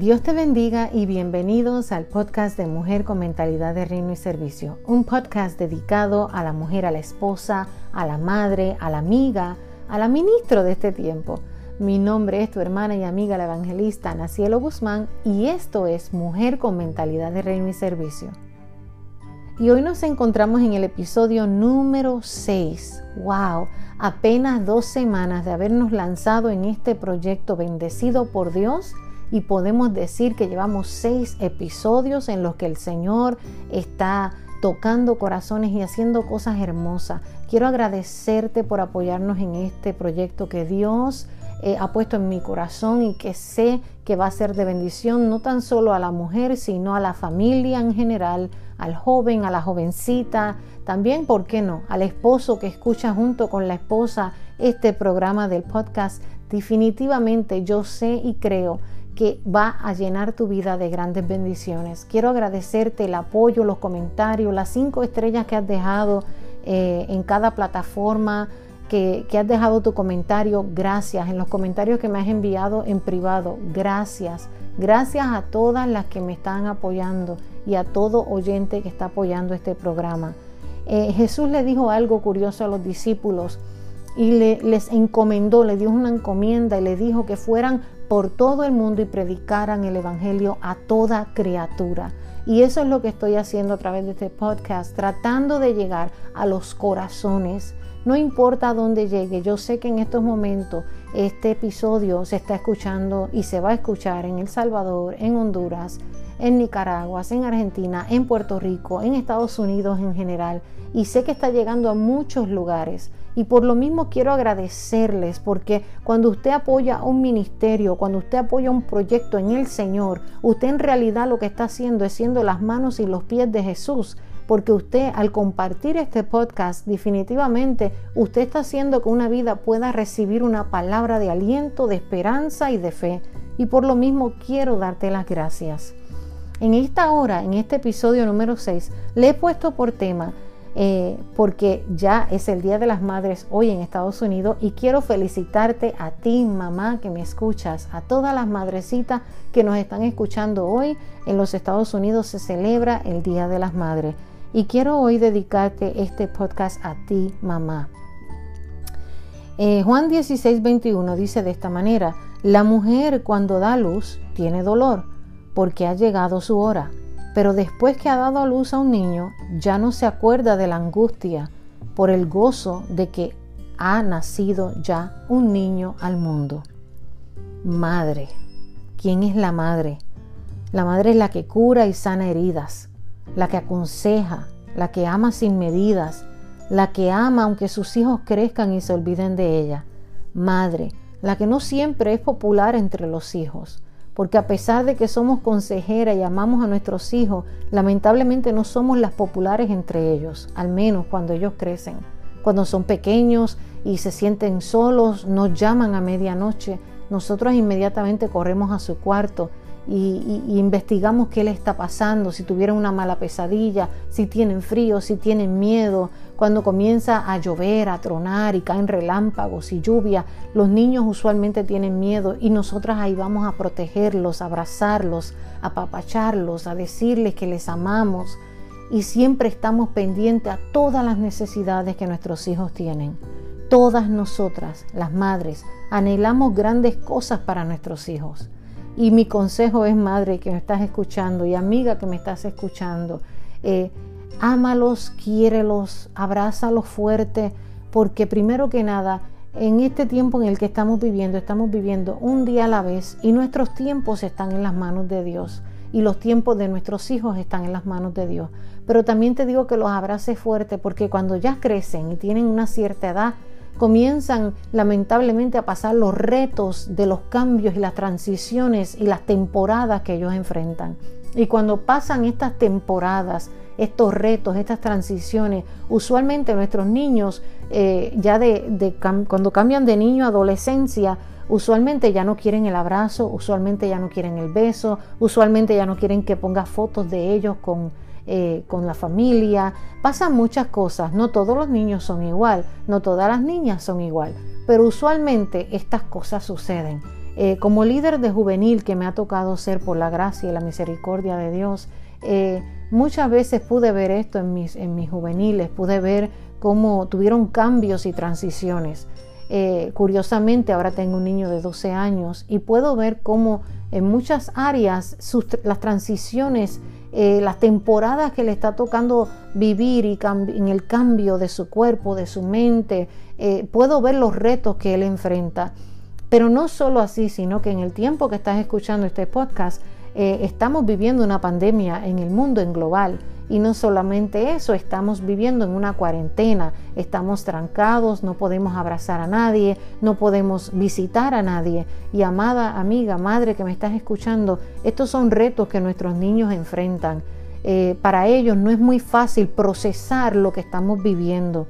Dios te bendiga y bienvenidos al podcast de Mujer con Mentalidad de Reino y Servicio, un podcast dedicado a la mujer, a la esposa, a la madre, a la amiga, a la ministro de este tiempo. Mi nombre es tu hermana y amiga la evangelista Nacielo Guzmán y esto es Mujer con Mentalidad de Reino y Servicio. Y hoy nos encontramos en el episodio número 6. ¡Wow! Apenas dos semanas de habernos lanzado en este proyecto bendecido por Dios y podemos decir que llevamos seis episodios en los que el Señor está tocando corazones y haciendo cosas hermosas. Quiero agradecerte por apoyarnos en este proyecto que Dios eh, ha puesto en mi corazón y que sé que va a ser de bendición no tan solo a la mujer, sino a la familia en general, al joven, a la jovencita, también, ¿por qué no?, al esposo que escucha junto con la esposa este programa del podcast. Definitivamente yo sé y creo que va a llenar tu vida de grandes bendiciones. Quiero agradecerte el apoyo, los comentarios, las cinco estrellas que has dejado eh, en cada plataforma, que, que, has dejado tu comentario. Gracias. En los comentarios que me has enviado en privado. Gracias. Gracias a todas las que me están apoyando y a todo oyente que está apoyando este programa. Eh, Jesús le dijo algo curioso a los discípulos y les encomendó, le dio una encomienda y le dijo que fueran por todo el mundo y predicaran el Evangelio a toda criatura. Y eso es lo que estoy haciendo a través de este podcast, tratando de llegar a los corazones. No importa dónde llegue, yo sé que en estos momentos este episodio se está escuchando y se va a escuchar en El Salvador, en Honduras, en Nicaragua, en Argentina, en Puerto Rico, en Estados Unidos en general. Y sé que está llegando a muchos lugares. Y por lo mismo quiero agradecerles porque cuando usted apoya un ministerio, cuando usted apoya un proyecto en el Señor, usted en realidad lo que está haciendo es siendo las manos y los pies de Jesús. Porque usted al compartir este podcast definitivamente usted está haciendo que una vida pueda recibir una palabra de aliento, de esperanza y de fe. Y por lo mismo quiero darte las gracias. En esta hora, en este episodio número 6, le he puesto por tema eh, porque ya es el Día de las Madres hoy en Estados Unidos y quiero felicitarte a ti, mamá, que me escuchas, a todas las madrecitas que nos están escuchando hoy. En los Estados Unidos se celebra el Día de las Madres y quiero hoy dedicarte este podcast a ti, mamá. Eh, Juan 16, 21 dice de esta manera, la mujer cuando da luz tiene dolor porque ha llegado su hora pero después que ha dado a luz a un niño, ya no se acuerda de la angustia por el gozo de que ha nacido ya un niño al mundo. Madre. ¿Quién es la madre? La madre es la que cura y sana heridas, la que aconseja, la que ama sin medidas, la que ama aunque sus hijos crezcan y se olviden de ella. Madre, la que no siempre es popular entre los hijos, porque a pesar de que somos consejeras y amamos a nuestros hijos, lamentablemente no somos las populares entre ellos, al menos cuando ellos crecen. Cuando son pequeños y se sienten solos, nos llaman a medianoche, nosotros inmediatamente corremos a su cuarto y, investigamos qué le está pasando, si tuvieron una mala pesadilla, si tienen frío, si tienen miedo. Cuando comienza a llover, a tronar y caen relámpagos y lluvia, los niños usualmente tienen miedo y nosotras ahí vamos a protegerlos, a abrazarlos, a apapacharlos, a decirles que les amamos y siempre estamos pendientes a todas las necesidades que nuestros hijos tienen. Todas nosotras, las madres, anhelamos grandes cosas para nuestros hijos y mi consejo es, madre que me estás escuchando y amiga que me estás escuchando, eh, ámalos, quiérelos, abrázalos fuerte, porque primero que nada, en este tiempo en el que estamos viviendo, estamos viviendo un día a la vez y nuestros tiempos están en las manos de Dios y los tiempos de nuestros hijos están en las manos de Dios. Pero también te digo que los abraces fuerte porque cuando ya crecen y tienen una cierta edad, comienzan lamentablemente a pasar los retos de los cambios y las transiciones y las temporadas que ellos enfrentan. Y cuando pasan estas temporadas, estos retos, estas transiciones, usualmente nuestros niños, eh, ya de, cuando cambian de niño a adolescencia, usualmente ya no quieren el abrazo, usualmente ya no quieren el beso, usualmente ya no quieren que pongas fotos de ellos con eh, con la familia. Pasan muchas cosas. No todos los niños son igual, no todas las niñas son igual, pero usualmente estas cosas suceden. Eh, como líder de juvenil que me ha tocado ser por la gracia y la misericordia de Dios, eh, muchas veces pude ver esto en mis, en mis juveniles, pude ver cómo tuvieron cambios y transiciones. Curiosamente, ahora tengo un niño de 12 años y puedo ver cómo en muchas áreas las transiciones, las temporadas que le está tocando vivir y en el cambio de su cuerpo, de su mente, puedo ver los retos que él enfrenta. Pero no solo así, sino que en el tiempo que estás escuchando este podcast, eh, estamos viviendo una pandemia en el mundo en global. Y no solamente eso, estamos viviendo en una cuarentena, estamos trancados, no podemos abrazar a nadie, no podemos visitar a nadie. Y amada amiga, madre que me estás escuchando, estos son retos que nuestros niños enfrentan. Eh, para ellos no es muy fácil procesar lo que estamos viviendo.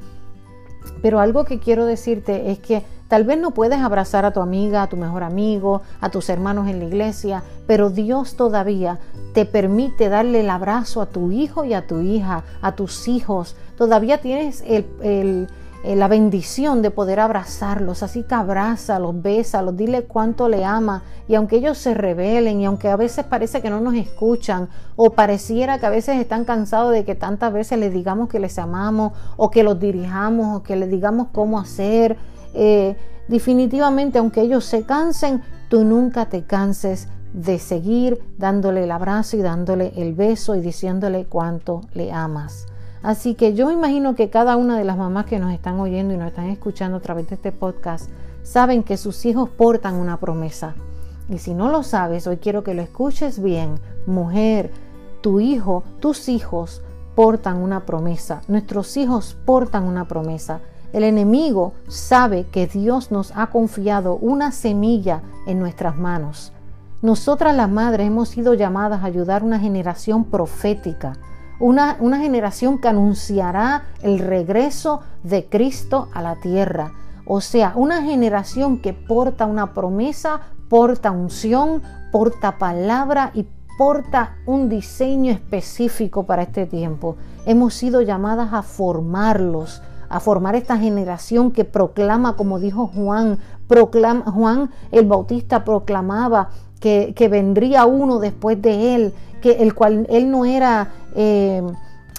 Pero algo que quiero decirte es que Tal vez no puedes abrazar a tu amiga, a tu mejor amigo, a tus hermanos en la iglesia, pero Dios todavía te permite darle el abrazo a tu hijo y a tu hija, a tus hijos. Todavía tienes eh, la bendición de poder abrazarlos, así que abrázalos, bésalos, dile cuánto le ama. Y aunque ellos se rebelen y aunque a veces parece que no nos escuchan o pareciera que a veces están cansados de que tantas veces les digamos que les amamos o que los dirijamos o que les digamos cómo hacer, eh, definitivamente, aunque ellos se cansen, tú nunca te canses de seguir dándole el abrazo y dándole el beso y diciéndole cuánto le amas. Así que yo imagino que cada una de las mamás que nos están oyendo y nos están escuchando a través de este podcast saben que sus hijos portan una promesa. Y si no lo sabes, hoy quiero que lo escuches bien. Mujer, tu hijo, tus hijos portan una promesa. Nuestros hijos portan una promesa. El enemigo sabe que Dios nos ha confiado una semilla en nuestras manos. Nosotras las madres hemos sido llamadas a ayudar una generación profética, una, una generación que anunciará el regreso de Cristo a la tierra. O sea, una generación que porta una promesa, porta unción, porta palabra y porta un diseño específico para este tiempo. Hemos sido llamadas a formarlos, a formar esta generación que proclama, como dijo Juan, Juan el Bautista proclamaba que, vendría uno después de él, que el cual él no era... Eh,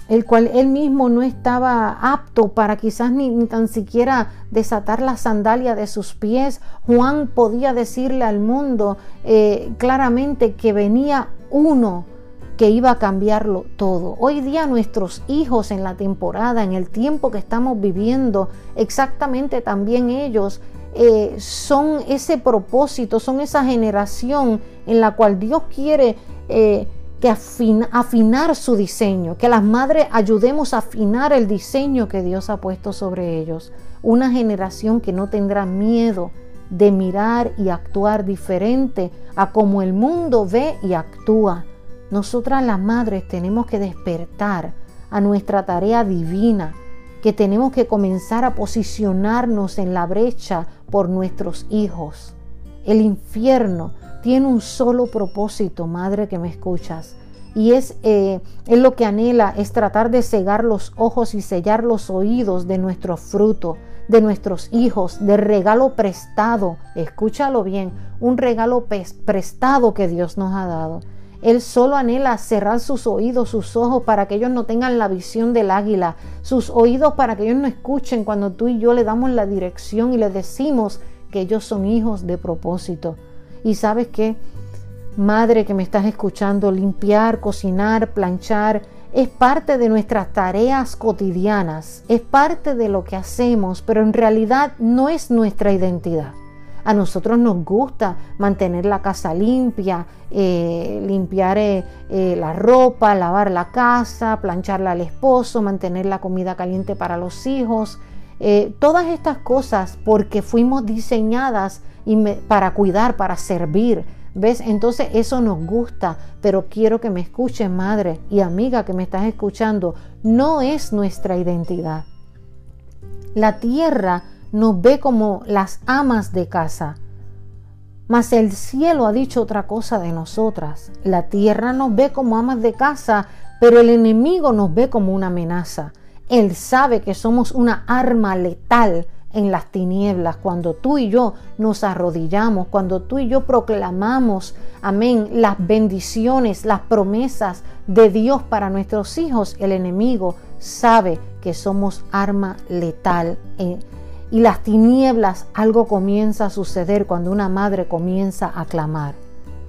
el cual él mismo no estaba apto para quizás ni, tan siquiera desatar la sandalia de sus pies. Juan podía decirle al mundo eh, claramente que venía uno que iba a cambiarlo todo. Hoy día nuestros hijos en la temporada, en el tiempo que estamos viviendo, exactamente también ellos eh, son ese propósito, son esa generación en la cual Dios quiere eh, que afinar su diseño, que las madres ayudemos a afinar el diseño que Dios ha puesto sobre ellos. Una generación que no tendrá miedo de mirar y actuar diferente a como el mundo ve y actúa nosotras las madres tenemos que despertar a nuestra tarea divina, que tenemos que comenzar a posicionarnos en la brecha por nuestros hijos. El infierno tiene un solo propósito, madre que me escuchas, y es, eh, es lo que anhela, es tratar de cegar los ojos y sellar los oídos de nuestro fruto, de nuestros hijos, de regalo prestado, escúchalo bien, un regalo prestado que Dios nos ha dado. Él solo anhela cerrar sus oídos, sus ojos, para que ellos no tengan la visión del águila, sus oídos para que ellos no escuchen cuando tú y yo le damos la dirección y les decimos que ellos son hijos de propósito. Y sabes qué, madre que me estás escuchando, limpiar, cocinar, planchar, es parte de nuestras tareas cotidianas, es parte de lo que hacemos, pero en realidad no es nuestra identidad. A nosotros nos gusta mantener la casa limpia, eh, limpiar eh, eh, la ropa, lavar la casa, plancharla al esposo, mantener la comida caliente para los hijos. todas estas cosas porque fuimos diseñadas para cuidar, para servir. ¿Ves? Entonces eso nos gusta, pero quiero que me escuches, madre y amiga que me estás escuchando, no es nuestra identidad. La tierra nos ve como las amas de casa. Mas el cielo ha dicho otra cosa de nosotras. La tierra nos ve como amas de casa, pero el enemigo nos ve como una amenaza. Él sabe que somos una arma letal en las tinieblas, cuando tú y yo nos arrodillamos, cuando tú y yo proclamamos, amén, las bendiciones, las promesas de Dios para nuestros hijos, el enemigo sabe que somos arma letal. Eh, y las tinieblas, algo comienza a suceder cuando una madre comienza a clamar.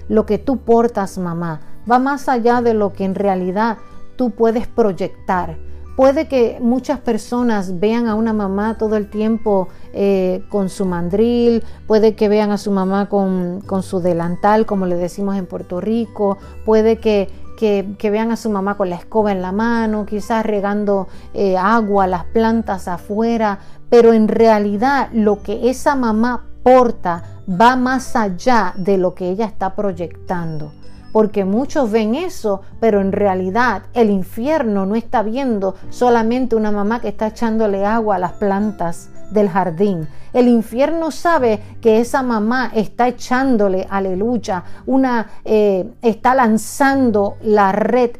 Lo que tú portas, mamá, va más allá de lo que en realidad tú puedes proyectar. Puede que muchas personas vean a una mamá todo el tiempo eh, con su mandril, puede que vean a su mamá con, su delantal, como le decimos en Puerto Rico, puede que, que, vean a su mamá con la escoba en la mano, quizás regando eh, agua a las plantas afuera, pero en realidad lo que esa mamá porta va más allá de lo que ella está proyectando. Porque muchos ven eso, pero en realidad el infierno no está viendo solamente una mamá que está echándole agua a las plantas del jardín. El infierno sabe que esa mamá está echándole, aleluya, una, eh, está lanzando la red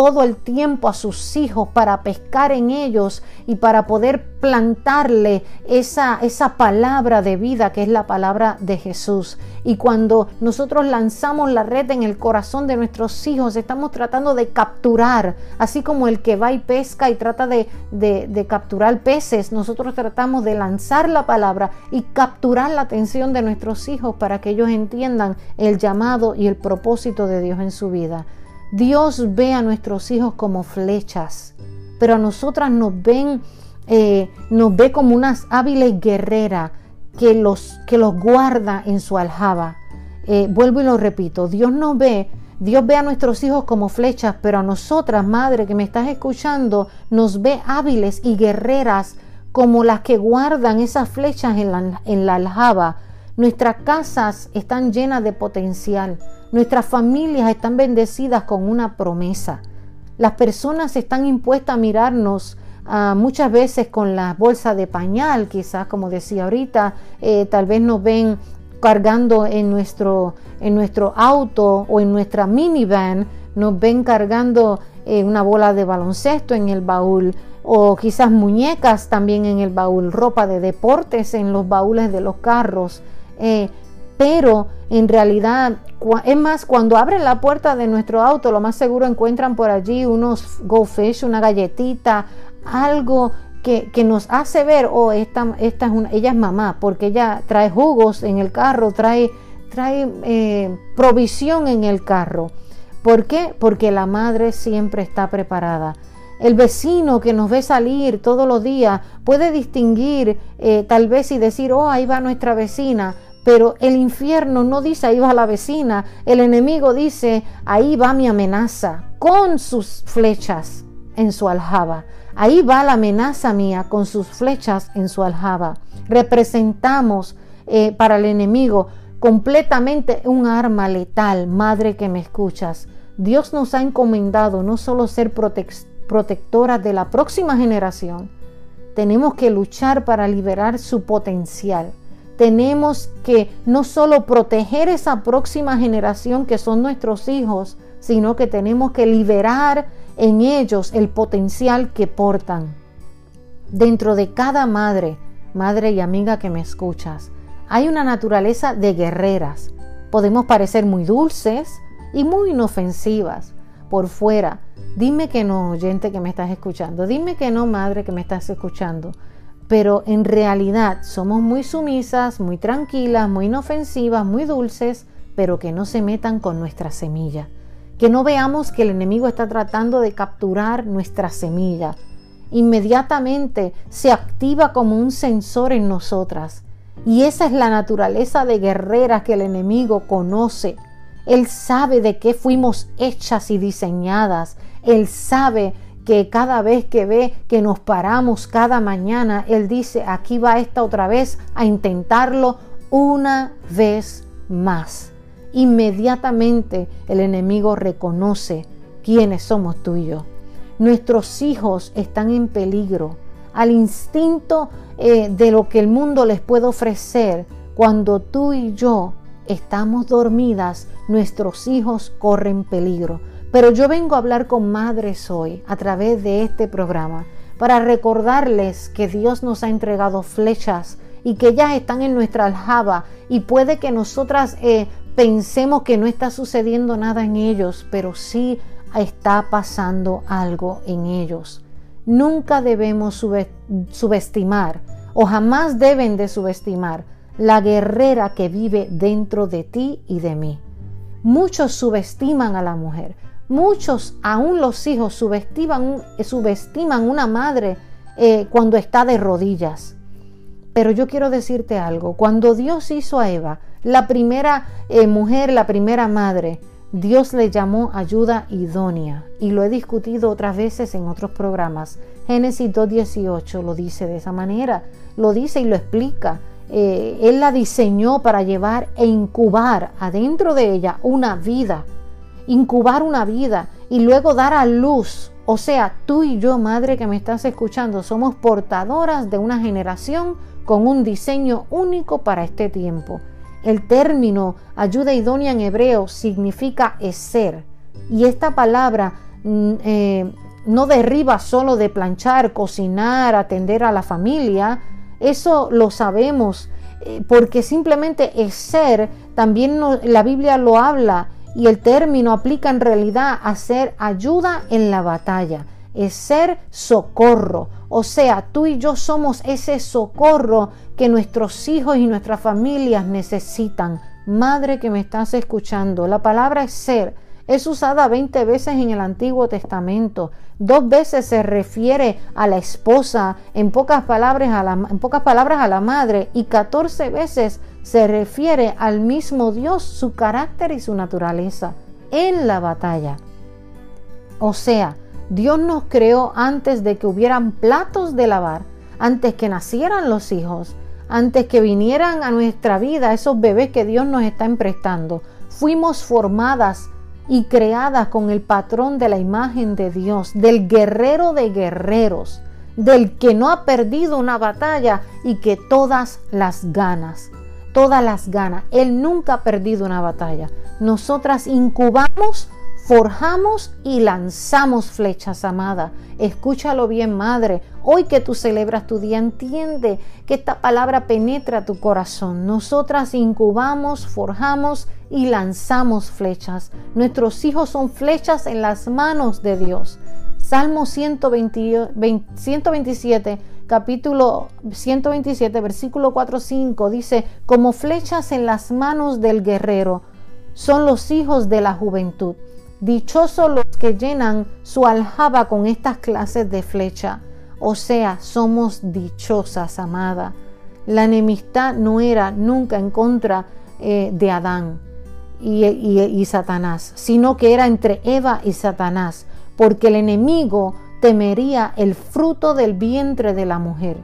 todo el tiempo a sus hijos para pescar en ellos y para poder plantarle esa, esa palabra de vida que es la palabra de Jesús. Y cuando nosotros lanzamos la red en el corazón de nuestros hijos, estamos tratando de capturar, así como el que va y pesca y trata de, de capturar peces, nosotros tratamos de lanzar la palabra y capturar la atención de nuestros hijos para que ellos entiendan el llamado y el propósito de Dios en su vida. Dios ve a nuestros hijos como flechas, pero a nosotras nos ven, eh, nos ve como unas hábiles guerreras que los, que los guarda en su aljaba. Eh, vuelvo y lo repito, Dios nos ve, Dios ve a nuestros hijos como flechas, pero a nosotras, madre que me estás escuchando, nos ve hábiles y guerreras como las que guardan esas flechas en la, en la aljaba. Nuestras casas están llenas de potencial. Nuestras familias están bendecidas con una promesa. Las personas están impuestas a mirarnos ah, muchas veces con la bolsa de pañal, quizás como decía ahorita, eh, tal vez nos ven cargando en nuestro, en nuestro auto o en nuestra minivan, nos ven cargando eh, una bola de baloncesto en el baúl o quizás muñecas también en el baúl, ropa de deportes en los baúles de los carros. Eh, pero en realidad, es más, cuando abren la puerta de nuestro auto, lo más seguro encuentran por allí unos goldfish, una galletita, algo que, nos hace ver, oh, esta, esta es una, ella es mamá, porque ella trae jugos en el carro, trae, trae eh, provisión en el carro. ¿Por qué? Porque la madre siempre está preparada. El vecino que nos ve salir todos los días puede distinguir eh, tal vez y decir, oh, ahí va nuestra vecina, pero el infierno no dice ahí va la vecina, el enemigo dice ahí va mi amenaza con sus flechas en su aljaba. Ahí va la amenaza mía con sus flechas en su aljaba. Representamos eh, para el enemigo completamente un arma letal, madre que me escuchas. Dios nos ha encomendado no solo ser protectoras de la próxima generación, tenemos que luchar para liberar su potencial tenemos que no solo proteger esa próxima generación que son nuestros hijos, sino que tenemos que liberar en ellos el potencial que portan. Dentro de cada madre, madre y amiga que me escuchas, hay una naturaleza de guerreras. Podemos parecer muy dulces y muy inofensivas por fuera. Dime que no, oyente que me estás escuchando. Dime que no, madre que me estás escuchando pero en realidad somos muy sumisas, muy tranquilas, muy inofensivas, muy dulces, pero que no se metan con nuestra semilla. Que no veamos que el enemigo está tratando de capturar nuestra semilla. Inmediatamente se activa como un sensor en nosotras. Y esa es la naturaleza de guerreras que el enemigo conoce. Él sabe de qué fuimos hechas y diseñadas. Él sabe que cada vez que ve que nos paramos cada mañana, Él dice, aquí va esta otra vez a intentarlo una vez más. Inmediatamente el enemigo reconoce quiénes somos tú y yo. Nuestros hijos están en peligro al instinto eh, de lo que el mundo les puede ofrecer. Cuando tú y yo estamos dormidas, nuestros hijos corren peligro. Pero yo vengo a hablar con madres hoy a través de este programa para recordarles que Dios nos ha entregado flechas y que ellas están en nuestra aljaba y puede que nosotras eh, pensemos que no está sucediendo nada en ellos, pero sí está pasando algo en ellos. Nunca debemos subestimar o jamás deben de subestimar la guerrera que vive dentro de ti y de mí. Muchos subestiman a la mujer, muchos, aún los hijos, subestiman, subestiman una madre eh, cuando está de rodillas. Pero yo quiero decirte algo, cuando Dios hizo a Eva, la primera eh, mujer, la primera madre, Dios le llamó ayuda idónea y lo he discutido otras veces en otros programas. Génesis 2.18 lo dice de esa manera, lo dice y lo explica. Eh, él la diseñó para llevar e incubar adentro de ella una vida, incubar una vida y luego dar a luz. O sea, tú y yo, madre que me estás escuchando, somos portadoras de una generación con un diseño único para este tiempo. El término ayuda idónea en hebreo significa ser y esta palabra mm, eh, no derriba solo de planchar, cocinar, atender a la familia, eso lo sabemos, eh, porque simplemente es ser, también la Biblia lo habla y el término aplica en realidad a ser ayuda en la batalla, es ser socorro. O sea, tú y yo somos ese socorro que nuestros hijos y nuestras familias necesitan. Madre que me estás escuchando, la palabra es ser es usada 20 veces en el Antiguo Testamento. Dos veces se refiere a la esposa, en pocas palabras a la, en pocas palabras a la madre, y 14 veces se refiere al mismo Dios, su carácter y su naturaleza en la batalla. O sea, Dios nos creó antes de que hubieran platos de lavar, antes que nacieran los hijos, antes que vinieran a nuestra vida esos bebés que Dios nos está emprestando. Fuimos formadas y creadas con el patrón de la imagen de Dios, del guerrero de guerreros, del que no ha perdido una batalla y que todas las ganas, todas las ganas. Él nunca ha perdido una batalla. Nosotras incubamos forjamos y lanzamos flechas, amada. Escúchalo bien, madre. Hoy que tú celebras tu día, entiende que esta palabra penetra tu corazón. Nosotras incubamos, forjamos y lanzamos flechas. Nuestros hijos son flechas en las manos de Dios. Salmo 127, capítulo 127, versículo 4-5 dice, como flechas en las manos del guerrero son los hijos de la juventud. Dichosos los que llenan su aljaba con estas clases de flecha. O sea, somos dichosas, amada. La enemistad no era nunca en contra eh, de Adán y, y Satanás, sino que era entre Eva y Satanás, porque el enemigo temería el fruto del vientre de la mujer.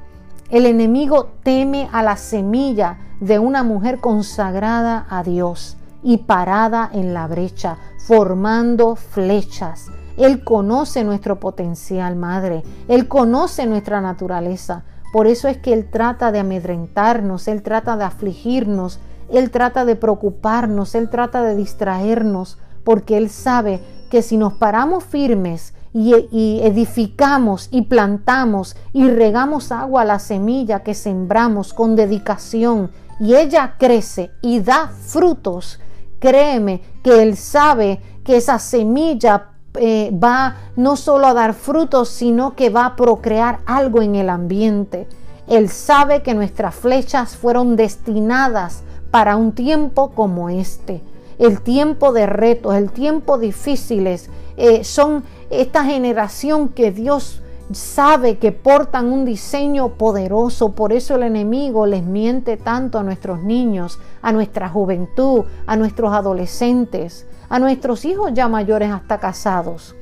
El enemigo teme a la semilla de una mujer consagrada a Dios y parada en la brecha, formando flechas. Él conoce nuestro potencial, Madre. Él conoce nuestra naturaleza. Por eso es que Él trata de amedrentarnos, Él trata de afligirnos, Él trata de preocuparnos, Él trata de distraernos, porque Él sabe que si nos paramos firmes y, edificamos y plantamos y regamos agua a la semilla que sembramos con dedicación y ella crece y da frutos, Créeme que Él sabe que esa semilla eh, va no solo a dar frutos, sino que va a procrear algo en el ambiente. Él sabe que nuestras flechas fueron destinadas para un tiempo como este. El tiempo de retos, el tiempo difíciles, eh, son esta generación que Dios sabe que portan un diseño poderoso, por eso el enemigo les miente tanto a nuestros niños, a nuestra juventud, a nuestros adolescentes, a nuestros hijos ya mayores hasta casados.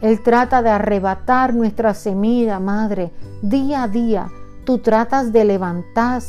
Él trata de arrebatar nuestra semilla, madre, día a día. Tú tratas de levantar,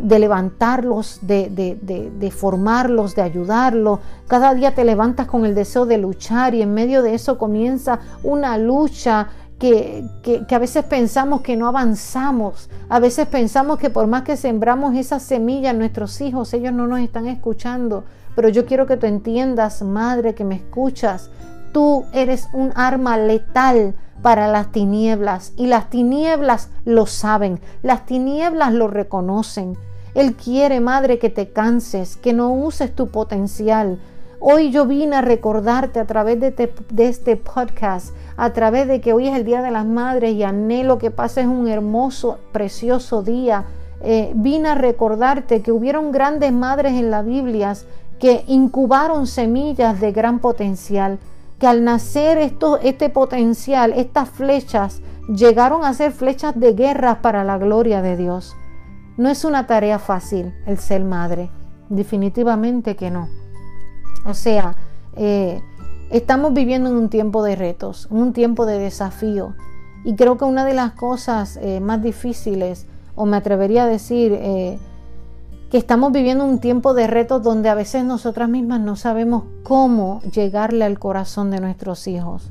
de levantarlos, de, de, de, formarlos, de ayudarlos. Cada día te levantas con el deseo de luchar y en medio de eso comienza una lucha que, a veces pensamos que no avanzamos, a veces pensamos que por más que sembramos esa semilla nuestros hijos, ellos no nos están escuchando. Pero yo quiero que tú entiendas, madre, que me escuchas, Tú eres un arma letal para las tinieblas y las tinieblas lo saben, las tinieblas lo reconocen. Él quiere, Madre, que te canses, que no uses tu potencial. Hoy yo vine a recordarte a través de, este podcast, a través de que hoy es el Día de las Madres y anhelo que pases un hermoso, precioso día. Eh, vine a recordarte que hubieron grandes madres en la Biblia que incubaron semillas de gran potencial, que al nacer esto, este potencial, estas flechas, llegaron a ser flechas de guerra para la gloria de Dios. No es una tarea fácil el ser madre, definitivamente que no. O sea, eh, estamos viviendo en un tiempo de retos, un tiempo de desafío. Y creo que una de las cosas eh, más difíciles, o me atrevería a decir, eh, que estamos viviendo un tiempo de retos donde a veces nosotras mismas no sabemos cómo llegarle al corazón de nuestros hijos.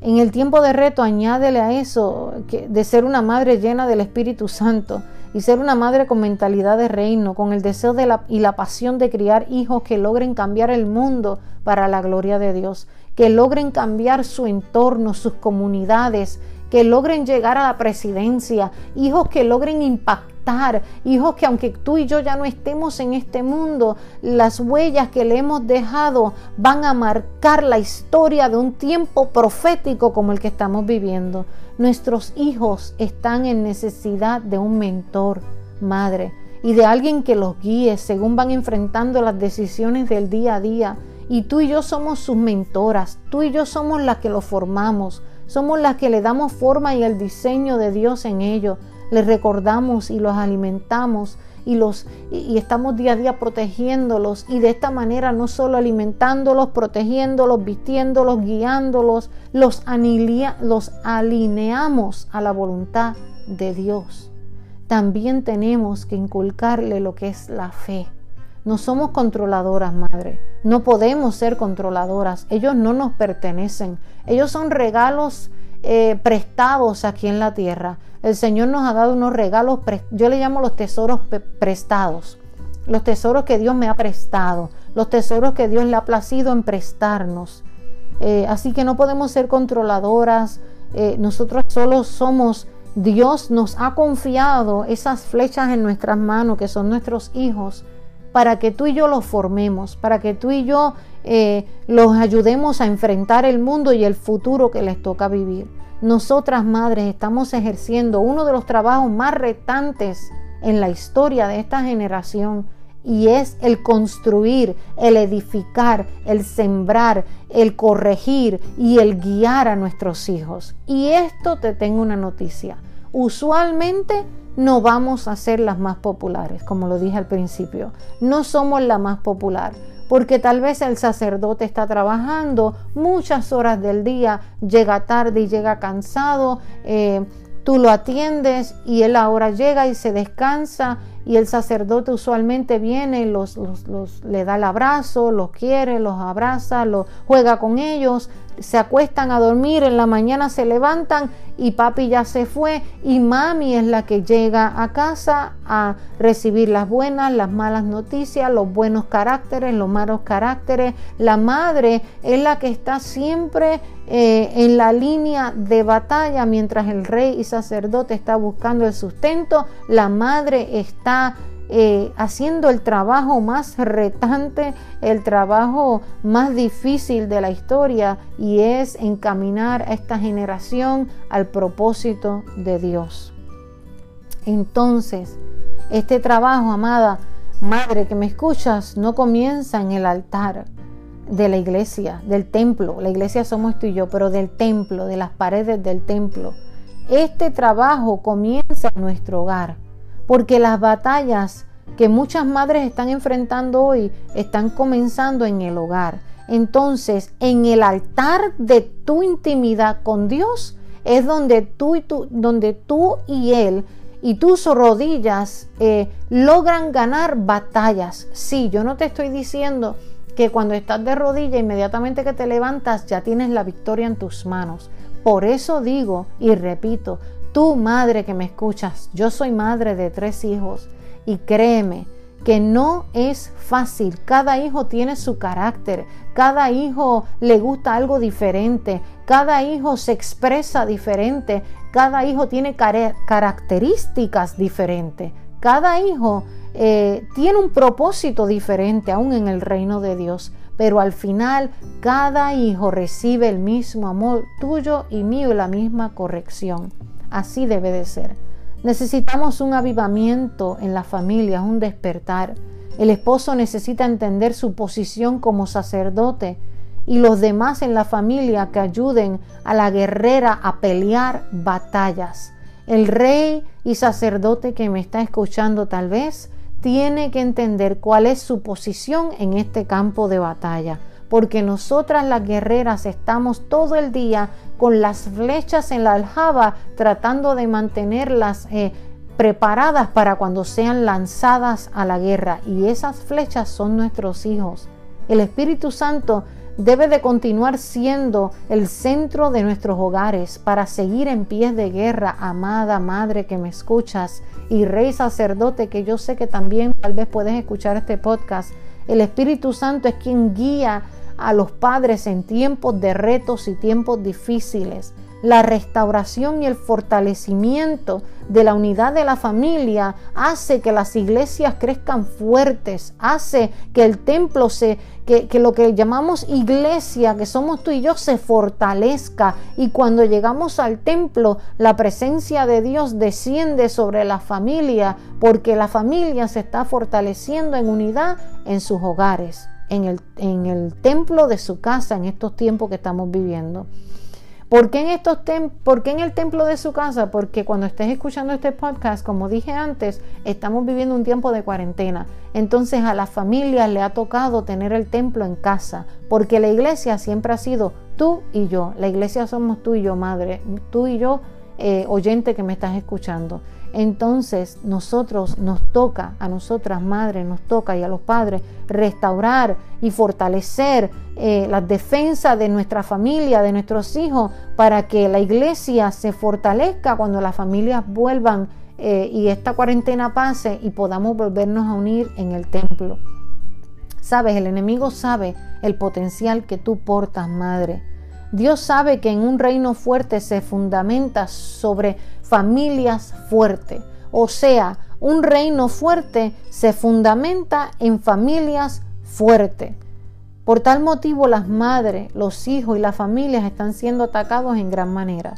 En el tiempo de reto añádele a eso que de ser una madre llena del Espíritu Santo y ser una madre con mentalidad de reino, con el deseo de la, y la pasión de criar hijos que logren cambiar el mundo para la gloria de Dios, que logren cambiar su entorno, sus comunidades, que logren llegar a la presidencia, hijos que logren impactar, hijos que aunque tú y yo ya no estemos en este mundo, las huellas que le hemos dejado van a marcar la historia de un tiempo profético como el que estamos viviendo. Nuestros hijos están en necesidad de un mentor, madre, y de alguien que los guíe según van enfrentando las decisiones del día a día. Y tú y yo somos sus mentoras, tú y yo somos las que los formamos, somos las que le damos forma y el diseño de Dios en ellos. Les recordamos y los alimentamos y, los, y estamos día a día protegiéndolos y de esta manera no solo alimentándolos, protegiéndolos, vistiéndolos, guiándolos, los, los alineamos a la voluntad de Dios. También tenemos que inculcarle lo que es la fe. No somos controladoras, madre. No podemos ser controladoras. Ellos no nos pertenecen. Ellos son regalos eh, prestados aquí en la tierra. El Señor nos ha dado unos regalos, yo le llamo los tesoros prestados. Los tesoros que Dios me ha prestado. Los tesoros que Dios le ha placido en prestarnos. Eh, así que no podemos ser controladoras. Eh, nosotros solo somos Dios nos ha confiado esas flechas en nuestras manos, que son nuestros hijos, para que tú y yo los formemos, para que tú y yo eh, los ayudemos a enfrentar el mundo y el futuro que les toca vivir. Nosotras madres estamos ejerciendo uno de los trabajos más retantes en la historia de esta generación y es el construir, el edificar, el sembrar, el corregir y el guiar a nuestros hijos. Y esto te tengo una noticia. Usualmente no vamos a ser las más populares, como lo dije al principio. No somos la más popular, porque tal vez el sacerdote está trabajando muchas horas del día, llega tarde y llega cansado, eh, tú lo atiendes y él ahora llega y se descansa y el sacerdote usualmente viene, los, los, le da el abrazo, los quiere, los abraza, los juega con ellos, se acuestan a dormir, en la mañana se levantan y papi ya se fue y mami es la que llega a casa a recibir las buenas, las malas noticias, los buenos caracteres, los malos caracteres. La madre es la que está siempre eh, en la línea de batalla mientras el rey y sacerdote está buscando el sustento. La madre está eh, haciendo el trabajo más retante, el trabajo más difícil de la historia y es encaminar a esta generación al propósito de Dios. Entonces, este trabajo, amada madre que me escuchas, no comienza en el altar de la iglesia, del templo. La iglesia somos tú y yo, pero del templo, de las paredes del templo. Este trabajo comienza en nuestro hogar porque las batallas que muchas madres están enfrentando hoy están comenzando en el hogar. Entonces, en el altar de tu intimidad con Dios es donde tú y, tú, donde tú y Él y tus rodillas eh, logran ganar batallas. Sí, yo no te estoy diciendo que cuando estás de rodilla, inmediatamente que te levantas, ya tienes la victoria en tus manos. Por eso digo y repito, Tú, madre que me escuchas, yo soy madre de tres hijos y créeme que no es fácil. Cada hijo tiene su carácter, cada hijo le gusta algo diferente, cada hijo se expresa diferente, cada hijo tiene características diferentes, cada hijo eh, tiene un propósito diferente aún en el reino de Dios. Pero al final cada hijo recibe el mismo amor tuyo y mío y la misma corrección. Así debe de ser. Necesitamos un avivamiento en la familia, un despertar. El esposo necesita entender su posición como sacerdote y los demás en la familia que ayuden a la guerrera a pelear batallas. El rey y sacerdote que me está escuchando tal vez tiene que entender cuál es su posición en este campo de batalla porque nosotras las guerreras estamos todo el día con las flechas en la aljaba tratando de mantenerlas eh, preparadas para cuando sean lanzadas a la guerra. Y esas flechas son nuestros hijos. El Espíritu Santo debe de continuar siendo el centro de nuestros hogares para seguir en pies de guerra, amada madre que me escuchas y rey sacerdote que yo sé que también tal vez puedes escuchar este podcast. El Espíritu Santo es quien guía a los padres en tiempos de retos y tiempos difíciles. La restauración y el fortalecimiento de la unidad de la familia hace que las iglesias crezcan fuertes, hace que el templo se, que, que, lo que llamamos iglesia, que somos tú y yo, se fortalezca. Y cuando llegamos al templo, la presencia de Dios desciende sobre la familia, porque la familia se está fortaleciendo en unidad en sus hogares en el, en el templo de su casa en estos tiempos que estamos viviendo. ¿Por qué, en estos ¿Por qué en el templo de su casa? Porque cuando estés escuchando este podcast, como dije antes, estamos viviendo un tiempo de cuarentena. Entonces a las familias le ha tocado tener el templo en casa, porque la iglesia siempre ha sido tú y yo. La iglesia somos tú y yo, madre, tú y yo, eh, oyente que me estás escuchando. Entonces nosotros nos toca, a nosotras madres nos toca y a los padres restaurar y fortalecer eh, la defensa de nuestra familia, de nuestros hijos, para que la iglesia se fortalezca cuando las familias vuelvan eh, y esta cuarentena pase y podamos volvernos a unir en el templo. Sabes, el enemigo sabe el potencial que tú portas, madre. Dios sabe que en un reino fuerte se fundamenta sobre familias fuertes. O sea, un reino fuerte se fundamenta en familias fuertes. Por tal motivo las madres, los hijos y las familias están siendo atacados en gran manera.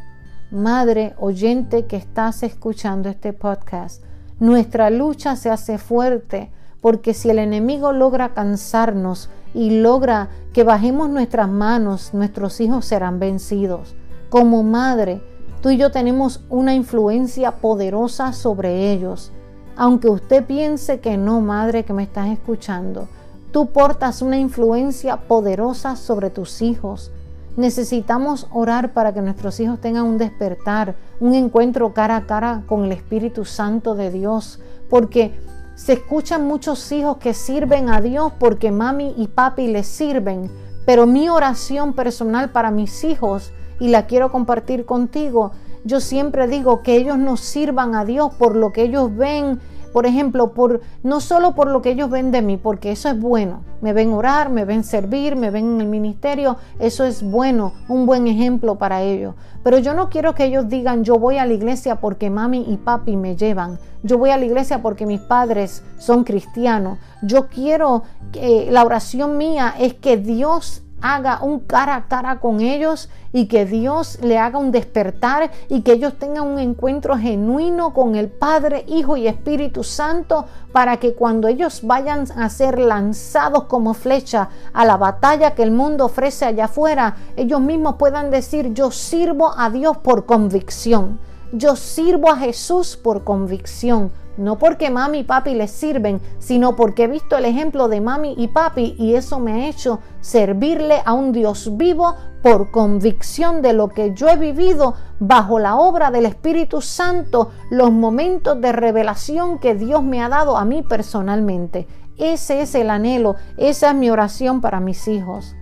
Madre oyente que estás escuchando este podcast, nuestra lucha se hace fuerte porque si el enemigo logra cansarnos y logra que bajemos nuestras manos, nuestros hijos serán vencidos. Como madre, tú y yo tenemos una influencia poderosa sobre ellos. Aunque usted piense que no, madre que me estás escuchando, tú portas una influencia poderosa sobre tus hijos. Necesitamos orar para que nuestros hijos tengan un despertar, un encuentro cara a cara con el Espíritu Santo de Dios, porque se escuchan muchos hijos que sirven a Dios porque mami y papi les sirven, pero mi oración personal para mis hijos, y la quiero compartir contigo, yo siempre digo que ellos nos sirvan a Dios por lo que ellos ven por ejemplo, por, no solo por lo que ellos ven de mí, porque eso es bueno. Me ven orar, me ven servir, me ven en el ministerio, eso es bueno, un buen ejemplo para ellos. Pero yo no quiero que ellos digan, yo voy a la iglesia porque mami y papi me llevan. Yo voy a la iglesia porque mis padres son cristianos. Yo quiero que la oración mía es que Dios haga un cara a cara con ellos y que Dios le haga un despertar y que ellos tengan un encuentro genuino con el Padre, Hijo y Espíritu Santo para que cuando ellos vayan a ser lanzados como flecha a la batalla que el mundo ofrece allá afuera, ellos mismos puedan decir yo sirvo a Dios por convicción. Yo sirvo a Jesús por convicción no porque mami y papi les sirven, sino porque he visto el ejemplo de mami y papi y eso me ha hecho servirle a un Dios vivo por convicción de lo que yo he vivido bajo la obra del Espíritu Santo, los momentos de revelación que Dios me ha dado a mí personalmente. Ese es el anhelo, esa es mi oración para mis hijos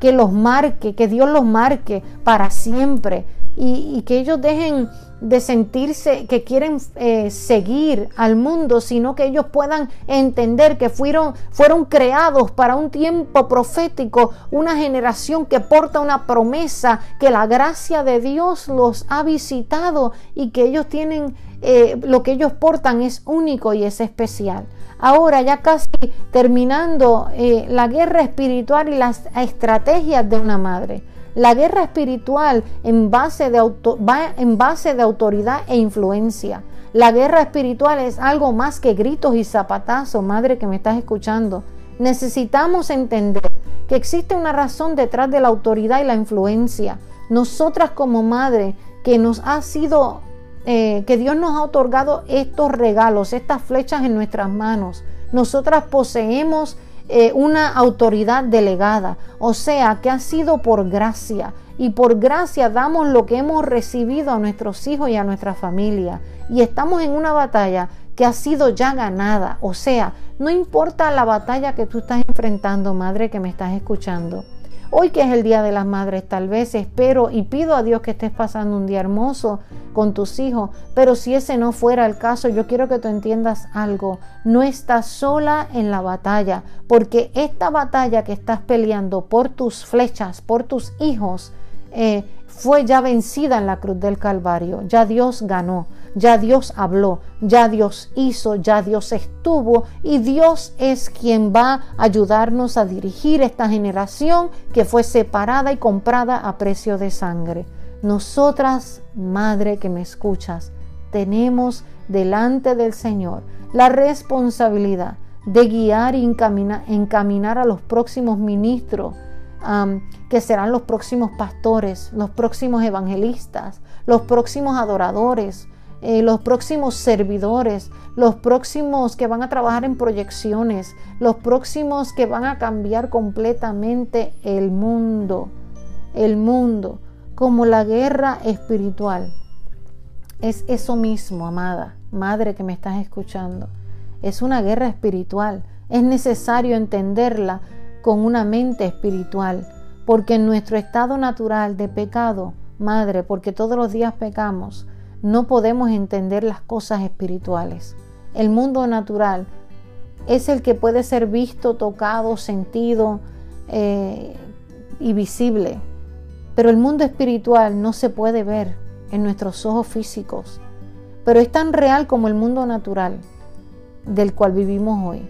que los marque, que Dios los marque para siempre, y, que ellos dejen de sentirse que quieren eh, seguir al mundo, sino que ellos puedan entender que fueron, fueron creados para un tiempo profético, una generación que porta una promesa, que la gracia de Dios los ha visitado y que ellos tienen, eh, lo que ellos portan es único y es especial. Ahora ya casi terminando eh, la guerra espiritual y las estrategias de una madre. La guerra espiritual en base de va en base de autoridad e influencia. La guerra espiritual es algo más que gritos y zapatazos, madre que me estás escuchando. Necesitamos entender que existe una razón detrás de la autoridad y la influencia. Nosotras como madre que nos ha sido, eh, que Dios nos ha otorgado estos regalos, estas flechas en nuestras manos. Nosotras poseemos eh, una autoridad delegada, o sea, que ha sido por gracia. Y por gracia damos lo que hemos recibido a nuestros hijos y a nuestra familia. Y estamos en una batalla que ha sido ya ganada. O sea, no importa la batalla que tú estás enfrentando, madre que me estás escuchando. Hoy que es el Día de las Madres, tal vez espero y pido a Dios que estés pasando un día hermoso con tus hijos, pero si ese no fuera el caso, yo quiero que tú entiendas algo. No estás sola en la batalla, porque esta batalla que estás peleando por tus flechas, por tus hijos, eh, fue ya vencida en la cruz del Calvario. Ya Dios ganó, ya Dios habló, ya Dios hizo, ya Dios estuvo y Dios es quien va a ayudarnos a dirigir esta generación que fue separada y comprada a precio de sangre. Nosotras, Madre que me escuchas, tenemos delante del Señor la responsabilidad de guiar y encaminar, a los próximos ministros que serán los próximos pastores, los próximos evangelistas, los próximos adoradores, eh, los próximos servidores, los próximos que van a trabajar en proyecciones, los próximos que van a cambiar completamente el mundo, el mundo, como la guerra espiritual. Es eso mismo, amada, madre que me estás escuchando. Es una guerra espiritual. Es necesario entenderla con una mente espiritual, porque en nuestro estado natural de pecado, Madre, porque todos los días pecamos, no podemos entender las cosas espirituales. El mundo natural es el que puede ser visto, tocado, sentido eh, y visible, pero el mundo espiritual no se puede ver en nuestros ojos físicos, pero es tan real como el mundo natural del cual vivimos hoy.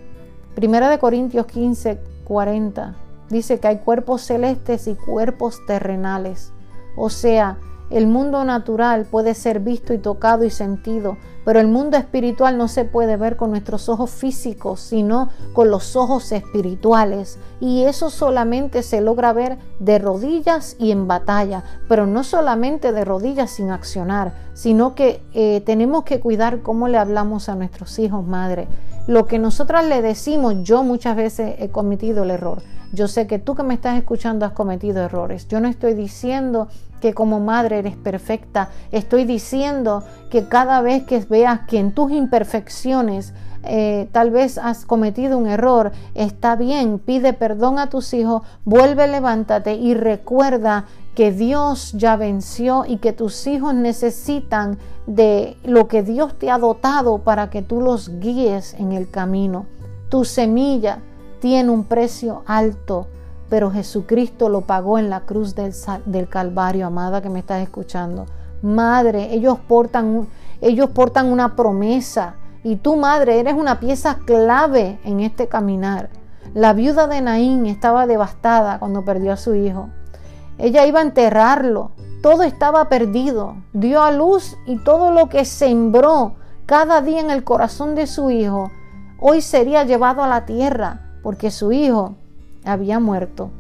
Primera de Corintios 15, 40. Dice que hay cuerpos celestes y cuerpos terrenales. O sea, el mundo natural puede ser visto y tocado y sentido, pero el mundo espiritual no se puede ver con nuestros ojos físicos, sino con los ojos espirituales. Y eso solamente se logra ver de rodillas y en batalla, pero no solamente de rodillas sin accionar, sino que eh, tenemos que cuidar cómo le hablamos a nuestros hijos, madre. Lo que nosotras le decimos, yo muchas veces he cometido el error. Yo sé que tú que me estás escuchando has cometido errores. Yo no estoy diciendo que como madre eres perfecta. Estoy diciendo que cada vez que veas que en tus imperfecciones eh, tal vez has cometido un error, está bien, pide perdón a tus hijos, vuelve, levántate y recuerda que Dios ya venció y que tus hijos necesitan de lo que Dios te ha dotado para que tú los guíes en el camino. Tu semilla tiene un precio alto, pero Jesucristo lo pagó en la cruz del, Calvario, amada que me estás escuchando. Madre, ellos portan, ellos portan una promesa y tú, madre, eres una pieza clave en este caminar. La viuda de Naín estaba devastada cuando perdió a su hijo. Ella iba a enterrarlo. Todo estaba perdido. Dio a luz y todo lo que sembró cada día en el corazón de su hijo, hoy sería llevado a la tierra porque su hijo había muerto.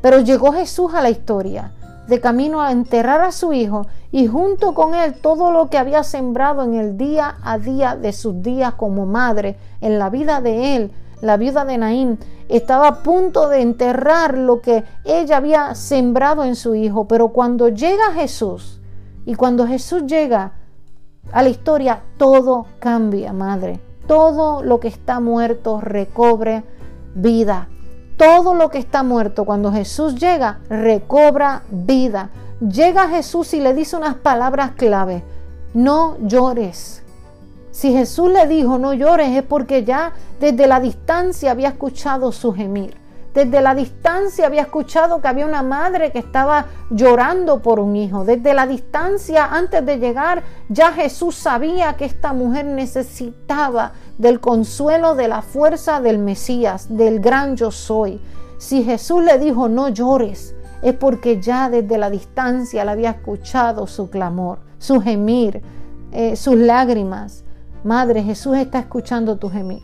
Pero llegó Jesús a la historia, de camino a enterrar a su hijo y junto con él todo lo que había sembrado en el día a día de sus días como madre, en la vida de él, la viuda de Naín, estaba a punto de enterrar lo que ella había sembrado en su hijo. Pero cuando llega Jesús y cuando Jesús llega a la historia, todo cambia, madre. Todo lo que está muerto recobre vida. Todo lo que está muerto cuando Jesús llega recobra vida. llega Jesús y le dice unas palabras clave. No llores. Si Jesús le dijo no llores es porque ya desde la distancia había escuchado su gemir. Desde la distancia había escuchado que había una madre que estaba llorando por un hijo. Desde la distancia, antes de llegar, ya Jesús sabía que esta mujer necesitaba del consuelo, de la fuerza del Mesías, del gran yo soy. Si Jesús le dijo no llores, es porque ya desde la distancia le había escuchado su clamor, su gemir, eh, sus lágrimas. Madre, Jesús está escuchando tu gemir.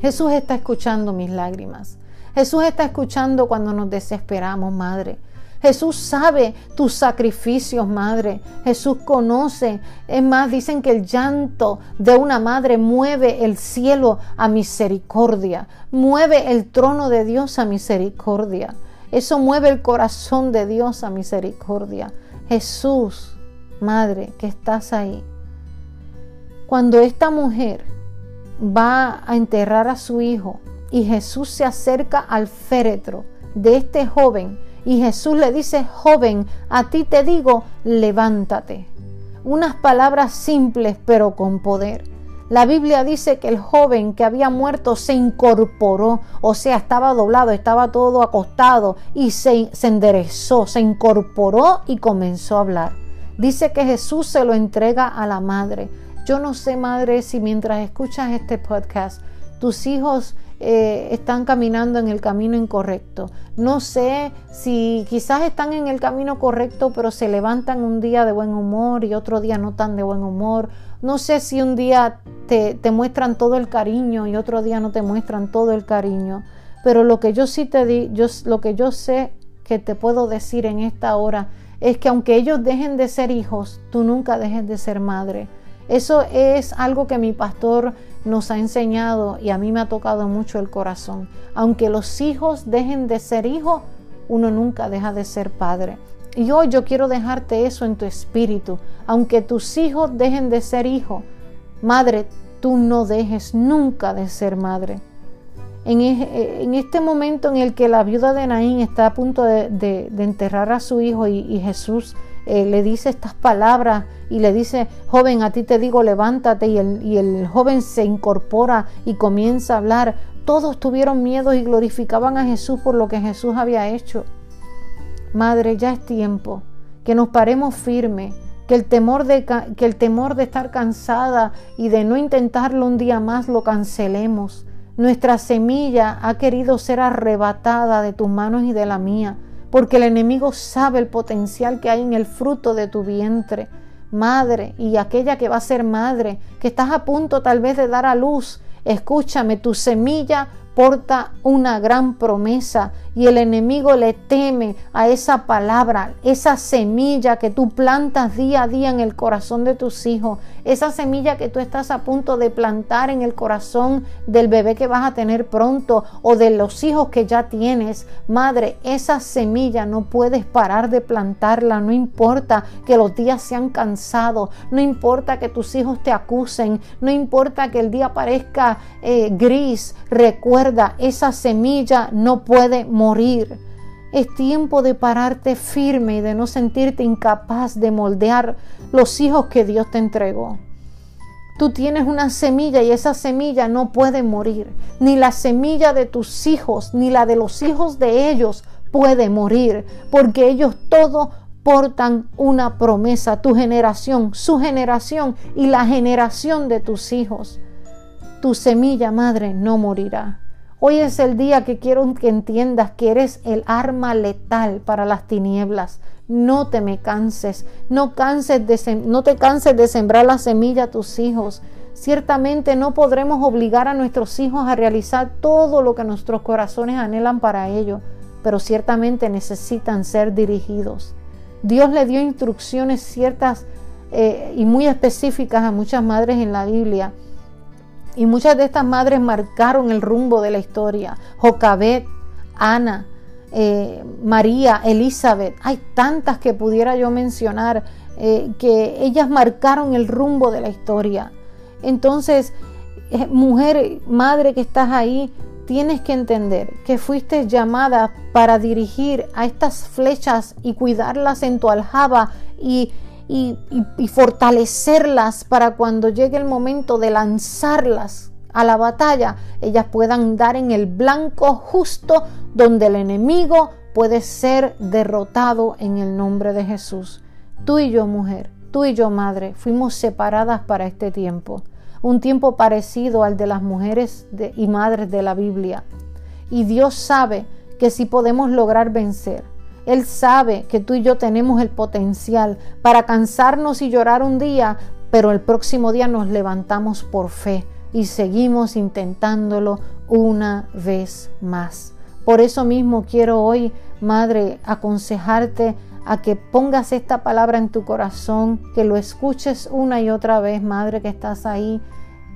Jesús está escuchando mis lágrimas. Jesús está escuchando cuando nos desesperamos, Madre. Jesús sabe tus sacrificios, madre. Jesús conoce. Es más, dicen que el llanto de una madre mueve el cielo a misericordia. Mueve el trono de Dios a misericordia. Eso mueve el corazón de Dios a misericordia. Jesús, madre, que estás ahí. Cuando esta mujer va a enterrar a su hijo, y Jesús se acerca al féretro de este joven y Jesús le dice, joven, a ti te digo, levántate. Unas palabras simples pero con poder. La Biblia dice que el joven que había muerto se incorporó, o sea, estaba doblado, estaba todo acostado y se, se enderezó, se incorporó y comenzó a hablar. Dice que Jesús se lo entrega a la madre. Yo no sé, madre, si mientras escuchas este podcast, tus hijos eh, están caminando en el camino incorrecto. No sé si quizás están en el camino correcto, pero se levantan un día de buen humor y otro día no tan de buen humor. No sé si un día te, te muestran todo el cariño y otro día no te muestran todo el cariño. Pero lo que yo sí te di, yo, lo que yo sé que te puedo decir en esta hora es que aunque ellos dejen de ser hijos, tú nunca dejes de ser madre. Eso es algo que mi pastor nos ha enseñado y a mí me ha tocado mucho el corazón. Aunque los hijos dejen de ser hijos, uno nunca deja de ser padre. Y hoy yo quiero dejarte eso en tu espíritu. Aunque tus hijos dejen de ser hijos, madre, tú no dejes nunca de ser madre. En, este momento en el que la viuda de Naín está a punto de, enterrar a su hijo y Jesús eh, le dice estas palabras y le dice, joven, a ti te digo, levántate, y el, y el joven se incorpora y comienza a hablar. Todos tuvieron miedo y glorificaban a Jesús por lo que Jesús había hecho. Madre, ya es tiempo que nos paremos firme, que el temor de, que el temor de estar cansada y de no intentarlo un día más lo cancelemos. Nuestra semilla ha querido ser arrebatada de tus manos y de la mía porque el enemigo sabe el potencial que hay en el fruto de tu vientre. Madre y aquella que va a ser madre, que estás a punto tal vez de dar a luz, escúchame, tu semilla porta una gran promesa y el enemigo le teme a esa palabra, esa semilla que tú plantas día a día en el corazón de tus hijos, esa semilla que tú estás a punto de plantar en el corazón del bebé que vas a tener pronto o de los hijos que ya tienes. Madre, esa semilla no puedes parar de plantarla, no importa que los días sean cansados, no importa que tus hijos te acusen, no importa que el día parezca eh, gris, recuerda, esa semilla no puede morir. Es tiempo de pararte firme y de no sentirte incapaz de moldear los hijos que Dios te entregó. Tú tienes una semilla y esa semilla no puede morir. Ni la semilla de tus hijos, ni la de los hijos de ellos puede morir, porque ellos todos portan una promesa, tu generación, su generación y la generación de tus hijos. Tu semilla, madre, no morirá. Hoy es el día que quiero que entiendas que eres el arma letal para las tinieblas. No te me canses, no, de, no te canses de sembrar la semilla a tus hijos. Ciertamente no podremos obligar a nuestros hijos a realizar todo lo que nuestros corazones anhelan para ellos, pero ciertamente necesitan ser dirigidos. Dios le dio instrucciones ciertas eh, y muy específicas a muchas madres en la Biblia y muchas de estas madres marcaron el rumbo de la historia. Jocabet, Ana, eh, María, Elizabeth, hay tantas que pudiera yo mencionar eh, que ellas marcaron el rumbo de la historia. Entonces, eh, mujer, madre que estás ahí, tienes que entender que fuiste llamada para dirigir a estas flechas y cuidarlas en tu aljaba y, y, fortalecerlas para cuando llegue el momento de lanzarlas a la batalla, ellas puedan dar en el blanco justo donde el enemigo puede ser derrotado en el nombre de Jesús. Tú y yo, mujer, tú y yo, madre, fuimos separadas para este tiempo un tiempo parecido al de las mujeres y madres de la Biblia. Y Dios sabe que si podemos lograr vencer, Él sabe que tú y yo tenemos el potencial para cansarnos y llorar un día, pero el próximo día nos levantamos por fe y seguimos intentándolo una vez más. Por eso mismo quiero hoy, Madre, aconsejarte a que pongas esta palabra en tu corazón, que lo escuches una y otra vez, Madre que estás ahí.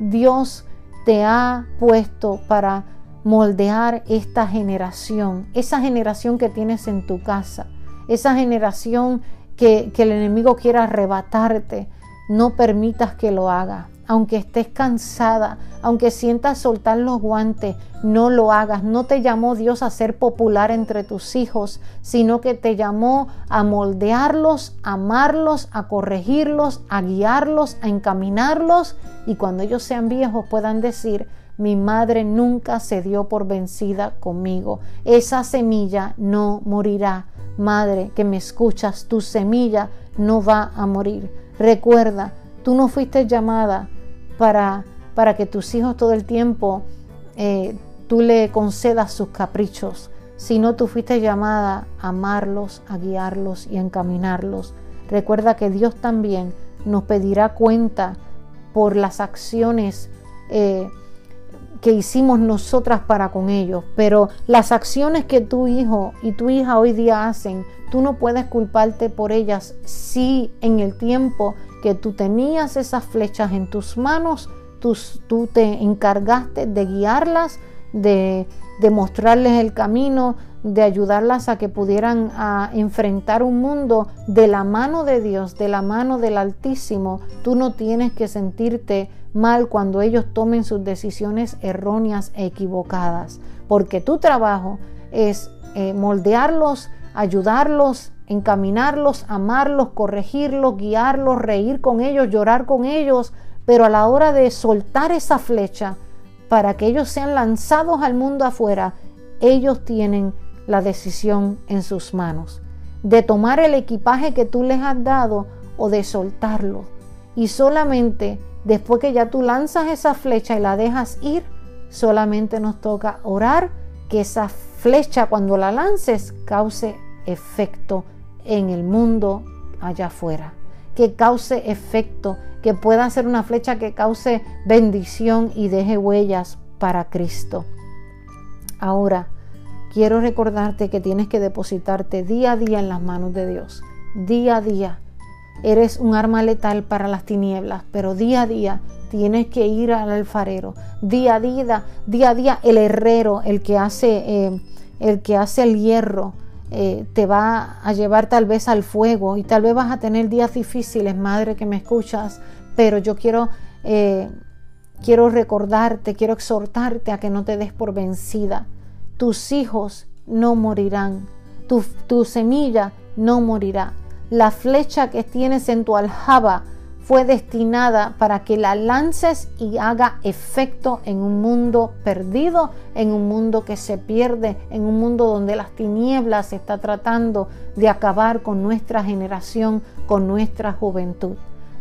Dios te ha puesto para moldear esta generación, esa generación que tienes en tu casa, esa generación que, el enemigo quiera arrebatarte. No permitas que lo haga aunque estés cansada, aunque sientas soltar los guantes, no lo hagas. No te llamó Dios a ser popular entre tus hijos, sino que te llamó a moldearlos, a amarlos, a corregirlos, a guiarlos, a encaminarlos y cuando ellos sean viejos puedan decir, mi madre nunca se dio por vencida conmigo. Esa semilla no morirá. Madre que me escuchas, tu semilla no va a morir. Recuerda, tú no fuiste llamada para, para que tus hijos todo el tiempo eh, tú le concedas sus caprichos, sino tú fuiste llamada a amarlos, a guiarlos y a encaminarlos. Recuerda que Dios también nos pedirá cuenta por las acciones eh, que hicimos nosotras para con ellos, pero las acciones que tu hijo y tu hija hoy día hacen, tú no puedes culparte por ellas. Si en el tiempo que tú tenías esas flechas en tus manos, tú, tú te encargaste de guiarlas, de, de, mostrarles el camino, de ayudarlas a que pudieran a enfrentar un mundo de la mano de Dios, de la mano del Altísimo. Tú no tienes que sentirte mal cuando ellos tomen sus decisiones erróneas e equivocadas, porque tu trabajo es eh, moldearlos, ayudarlos, encaminarlos, amarlos, corregirlos, guiarlos, reír con ellos, llorar con ellos, pero a la hora de soltar esa flecha para que ellos sean lanzados al mundo afuera, ellos tienen la decisión en sus manos, de tomar el equipaje que tú les has dado o de soltarlo. Y solamente después que ya tú lanzas esa flecha y la dejas ir, solamente nos toca orar que esa flecha cuando la lances cause efecto en el mundo allá afuera, que cause efecto, que pueda ser una flecha que cause bendición y deje huellas para Cristo. Ahora, quiero recordarte que tienes que depositarte día a día en las manos de Dios, día a día. Eres un arma letal para las tinieblas, pero día a día tienes que ir al alfarero. Día a día, día a día el herrero, el que hace, eh, el que hace el hierro, eh, te va a llevar tal vez al fuego y tal vez vas a tener días difíciles, madre que me escuchas, pero yo quiero, eh, quiero recordarte, quiero exhortarte a que no te des por vencida. Tus hijos no morirán, tu, semilla no morirá. La flecha que tienes en tu aljaba fue destinada para que la lances y haga efecto en un mundo perdido, en un mundo que se pierde, en un mundo donde las tinieblas está tratando de acabar con nuestra generación, con nuestra juventud.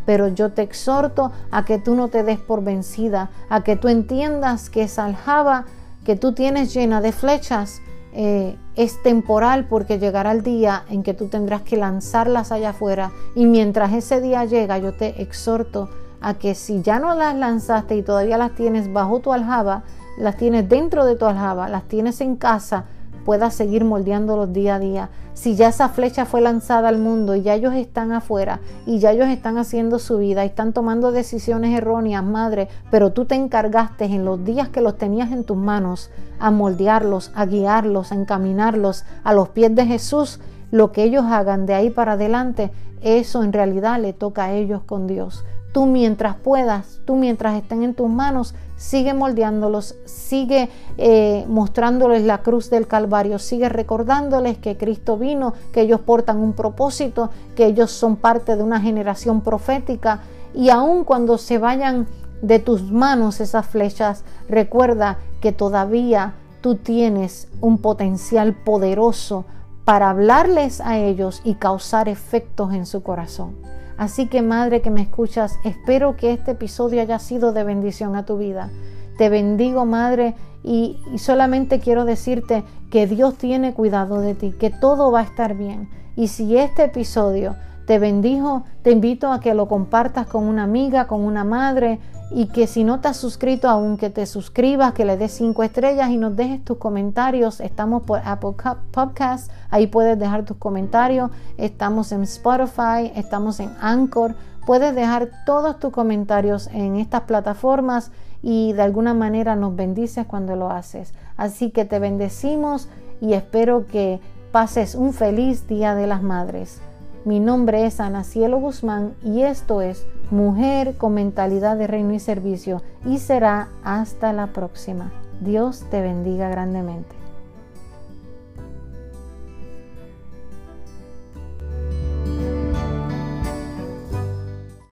Pero yo te exhorto a que tú no te des por vencida, a que tú entiendas que esa aljaba que tú tienes llena de flechas eh, es temporal porque llegará el día en que tú tendrás que lanzarlas allá afuera. Y mientras ese día llega yo te exhorto a que si ya no las lanzaste y todavía las tienes bajo tu aljaba, las tienes dentro de tu aljaba, las tienes en casa, puedas seguir moldeándolos día a día. Si ya esa flecha fue lanzada al mundo y ya ellos están afuera y ya ellos están haciendo su vida y están tomando decisiones erróneas, madre, pero tú te encargaste en los días que los tenías en tus manos a moldearlos, a guiarlos, a encaminarlos a los pies de Jesús, lo que ellos hagan de ahí para adelante, eso en realidad le toca a ellos con Dios. Tú mientras puedas, tú mientras estén en tus manos, sigue moldeándolos, sigue eh, mostrándoles la cruz del Calvario, sigue recordándoles que Cristo vino, que ellos portan un propósito, que ellos son parte de una generación profética y aun cuando se vayan de tus manos esas flechas, recuerda que todavía tú tienes un potencial poderoso para hablarles a ellos y causar efectos en su corazón. Así que madre que me escuchas, espero que este episodio haya sido de bendición a tu vida. Te bendigo madre y, solamente quiero decirte que Dios tiene cuidado de ti, que todo va a estar bien. Y si este episodio te bendijo, te invito a que lo compartas con una amiga, con una madre y que si no te has suscrito aún que te suscribas, que le des cinco estrellas y nos dejes tus comentarios. Estamos por Apple Podcast, ahí puedes dejar tus comentarios. Estamos en Spotify, estamos en Anchor. Puedes dejar todos tus comentarios en estas plataformas y de alguna manera nos bendices cuando lo haces. Así que te bendecimos y espero que pases un feliz Día de las Madres. Mi nombre es Ana Cielo Guzmán y esto es Mujer con mentalidad de reino y servicio y será hasta la próxima. Dios te bendiga grandemente.